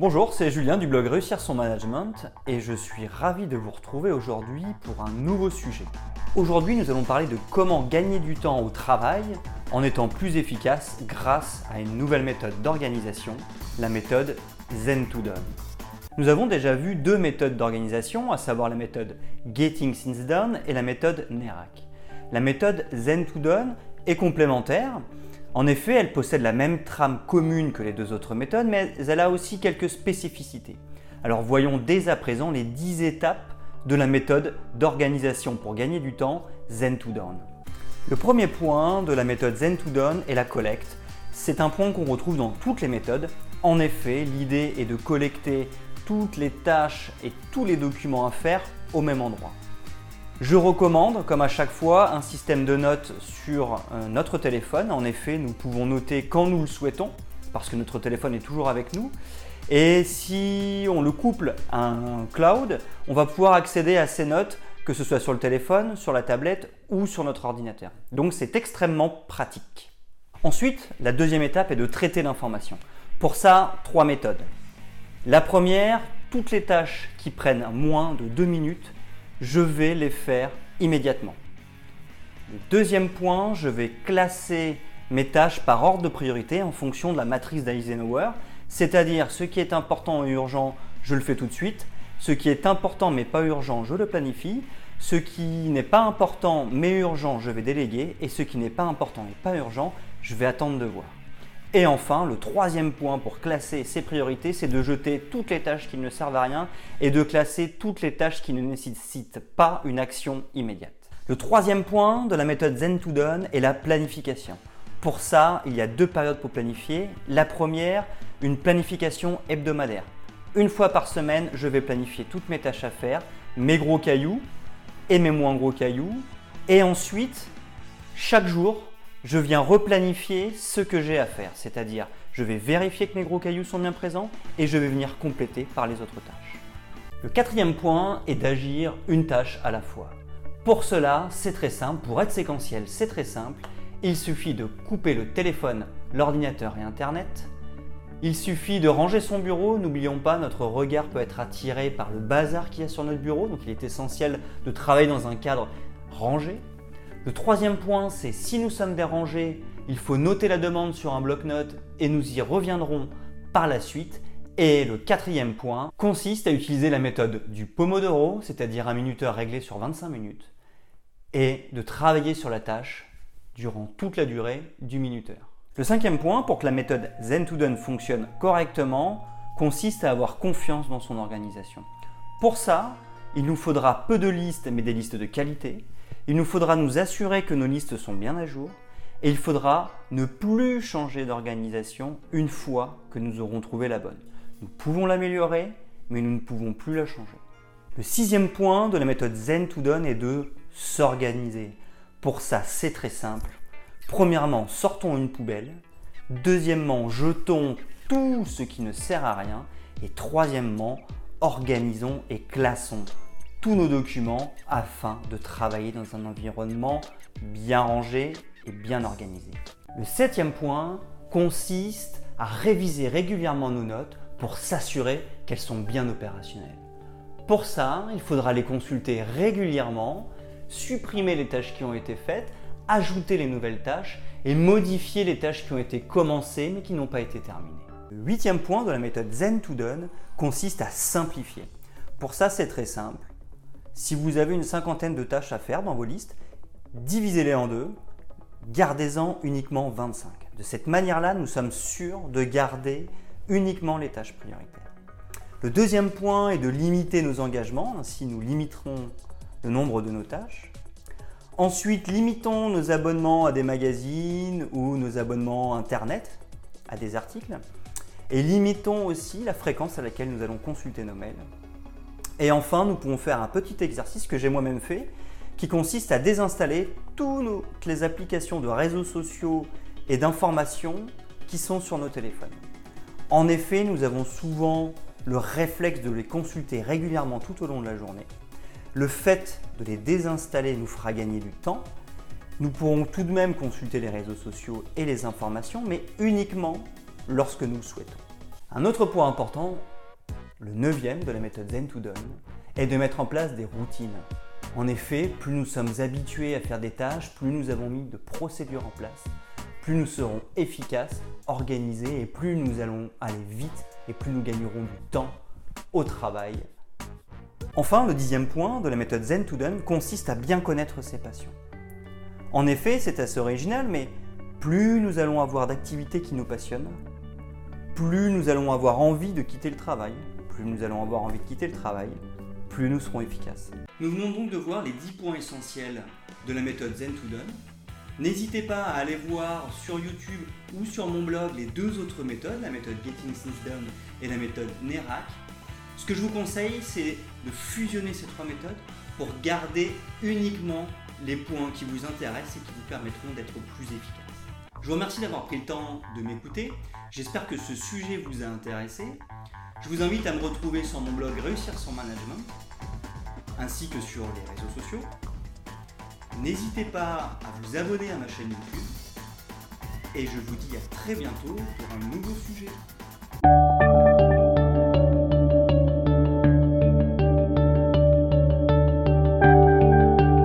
Bonjour, c'est Julien du blog Réussir son management et je suis ravi de vous retrouver aujourd'hui pour un nouveau sujet. Aujourd'hui, nous allons parler de comment gagner du temps au travail en étant plus efficace grâce à une nouvelle méthode d'organisation, la méthode Zen to Done. Nous avons déjà vu deux méthodes d'organisation, à savoir la méthode Getting Things Done et la méthode NERAC. La méthode Zen to Done est complémentaire en effet, elle possède la même trame commune que les deux autres méthodes, mais elle a aussi quelques spécificités. Alors voyons dès à présent les 10 étapes de la méthode d'organisation pour gagner du temps Zen to Done. Le premier point de la méthode Zen to Done est la collecte. C'est un point qu'on retrouve dans toutes les méthodes. En effet, l'idée est de collecter toutes les tâches et tous les documents à faire au même endroit. Je recommande, comme à chaque fois, un système de notes sur euh, notre téléphone. En effet, nous pouvons noter quand nous le souhaitons, parce que notre téléphone est toujours avec nous. Et si on le couple à un cloud, on va pouvoir accéder à ces notes, que ce soit sur le téléphone, sur la tablette ou sur notre ordinateur. Donc c'est extrêmement pratique. Ensuite, la deuxième étape est de traiter l'information. Pour ça, trois méthodes. La première, toutes les tâches qui prennent moins de deux minutes je vais les faire immédiatement. Deuxième point, je vais classer mes tâches par ordre de priorité en fonction de la matrice d'Eisenhower, c'est-à-dire ce qui est important et urgent, je le fais tout de suite, ce qui est important mais pas urgent, je le planifie, ce qui n'est pas important mais urgent, je vais déléguer, et ce qui n'est pas important et pas urgent, je vais attendre de voir. Et enfin, le troisième point pour classer ses priorités, c'est de jeter toutes les tâches qui ne servent à rien et de classer toutes les tâches qui ne nécessitent pas une action immédiate. Le troisième point de la méthode Zen to Done est la planification. Pour ça, il y a deux périodes pour planifier. La première, une planification hebdomadaire. Une fois par semaine, je vais planifier toutes mes tâches à faire, mes gros cailloux et mes moins gros cailloux. Et ensuite, chaque jour, je viens replanifier ce que j'ai à faire, c'est-à-dire je vais vérifier que mes gros cailloux sont bien présents et je vais venir compléter par les autres tâches. Le quatrième point est d'agir une tâche à la fois. Pour cela, c'est très simple, pour être séquentiel, c'est très simple. Il suffit de couper le téléphone, l'ordinateur et Internet. Il suffit de ranger son bureau. N'oublions pas, notre regard peut être attiré par le bazar qu'il y a sur notre bureau, donc il est essentiel de travailler dans un cadre rangé. Le troisième point, c'est si nous sommes dérangés, il faut noter la demande sur un bloc-notes et nous y reviendrons par la suite. Et le quatrième point consiste à utiliser la méthode du Pomodoro, c'est-à-dire un minuteur réglé sur 25 minutes, et de travailler sur la tâche durant toute la durée du minuteur. Le cinquième point, pour que la méthode Zen to Done fonctionne correctement, consiste à avoir confiance dans son organisation. Pour ça, il nous faudra peu de listes, mais des listes de qualité, il nous faudra nous assurer que nos listes sont bien à jour et il faudra ne plus changer d'organisation une fois que nous aurons trouvé la bonne. Nous pouvons l'améliorer, mais nous ne pouvons plus la changer. Le sixième point de la méthode Zen to Done est de s'organiser. Pour ça, c'est très simple. Premièrement, sortons une poubelle. Deuxièmement, jetons tout ce qui ne sert à rien. Et troisièmement, organisons et classons tous nos documents afin de travailler dans un environnement bien rangé et bien organisé. Le septième point consiste à réviser régulièrement nos notes pour s'assurer qu'elles sont bien opérationnelles. Pour ça, il faudra les consulter régulièrement, supprimer les tâches qui ont été faites, ajouter les nouvelles tâches et modifier les tâches qui ont été commencées mais qui n'ont pas été terminées. Le huitième point de la méthode Zen to Done consiste à simplifier. Pour ça, c'est très simple. Si vous avez une cinquantaine de tâches à faire dans vos listes, divisez-les en deux, gardez-en uniquement 25. De cette manière-là, nous sommes sûrs de garder uniquement les tâches prioritaires. Le deuxième point est de limiter nos engagements, ainsi nous limiterons le nombre de nos tâches. Ensuite, limitons nos abonnements à des magazines ou nos abonnements Internet à des articles. Et limitons aussi la fréquence à laquelle nous allons consulter nos mails. Et enfin, nous pouvons faire un petit exercice que j'ai moi-même fait, qui consiste à désinstaller toutes les applications de réseaux sociaux et d'informations qui sont sur nos téléphones. En effet, nous avons souvent le réflexe de les consulter régulièrement tout au long de la journée. Le fait de les désinstaller nous fera gagner du temps. Nous pourrons tout de même consulter les réseaux sociaux et les informations, mais uniquement lorsque nous le souhaitons. Un autre point important, le neuvième de la méthode Zen to Done, est de mettre en place des routines. En effet, plus nous sommes habitués à faire des tâches, plus nous avons mis de procédures en place, plus nous serons efficaces, organisés et plus nous allons aller vite et plus nous gagnerons du temps au travail. Enfin, le dixième point de la méthode Zen to Done consiste à bien connaître ses passions. En effet, c'est assez original, mais plus nous allons avoir d'activités qui nous passionnent, plus nous allons avoir envie de quitter le travail, plus nous allons avoir envie de quitter le travail, plus nous serons efficaces. Nous venons donc de voir les 10 points essentiels de la méthode Zen to Done. N'hésitez pas à aller voir sur YouTube ou sur mon blog les deux autres méthodes, la méthode Getting Things Done et la méthode NERAC. Ce que je vous conseille, c'est de fusionner ces trois méthodes pour garder uniquement les points qui vous intéressent et qui vous permettront d'être plus efficace. Je vous remercie d'avoir pris le temps de m'écouter. J'espère que ce sujet vous a intéressé. Je vous invite à me retrouver sur mon blog Réussir son management, ainsi que sur les réseaux sociaux. N'hésitez pas à vous abonner à ma chaîne YouTube. Et je vous dis à très bientôt pour un nouveau sujet.